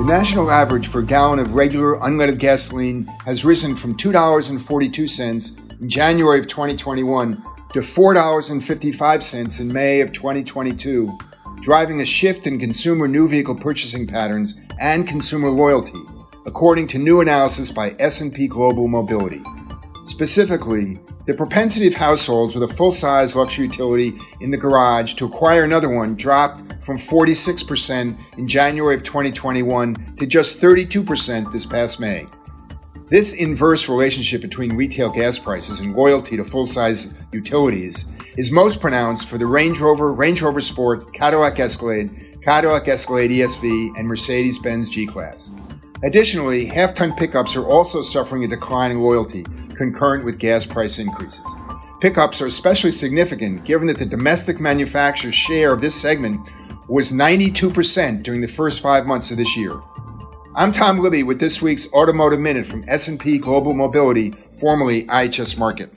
The national average for a gallon of regular unleaded gasoline has risen from $2.42 in January of 2021 to $4.55 in May of 2022, driving a shift in consumer new vehicle purchasing patterns and consumer loyalty, according to new analysis by S&P Global Mobility. Specifically, the propensity of households with a full-size luxury utility in the garage to acquire another one dropped from 46% in January of 2021 to just 32% this past May. This inverse relationship between retail gas prices and loyalty to full size utilities is most pronounced for the Range Rover, Range Rover Sport, Cadillac Escalade, Cadillac Escalade ESV, and Mercedes Benz G Class. Additionally, half ton pickups are also suffering a decline in loyalty concurrent with gas price increases. Pickups are especially significant given that the domestic manufacturer's share of this segment was 92% during the first five months of this year. I'm Tom Libby with this week's Automotive Minute from S&P Global Mobility, formerly IHS Markit.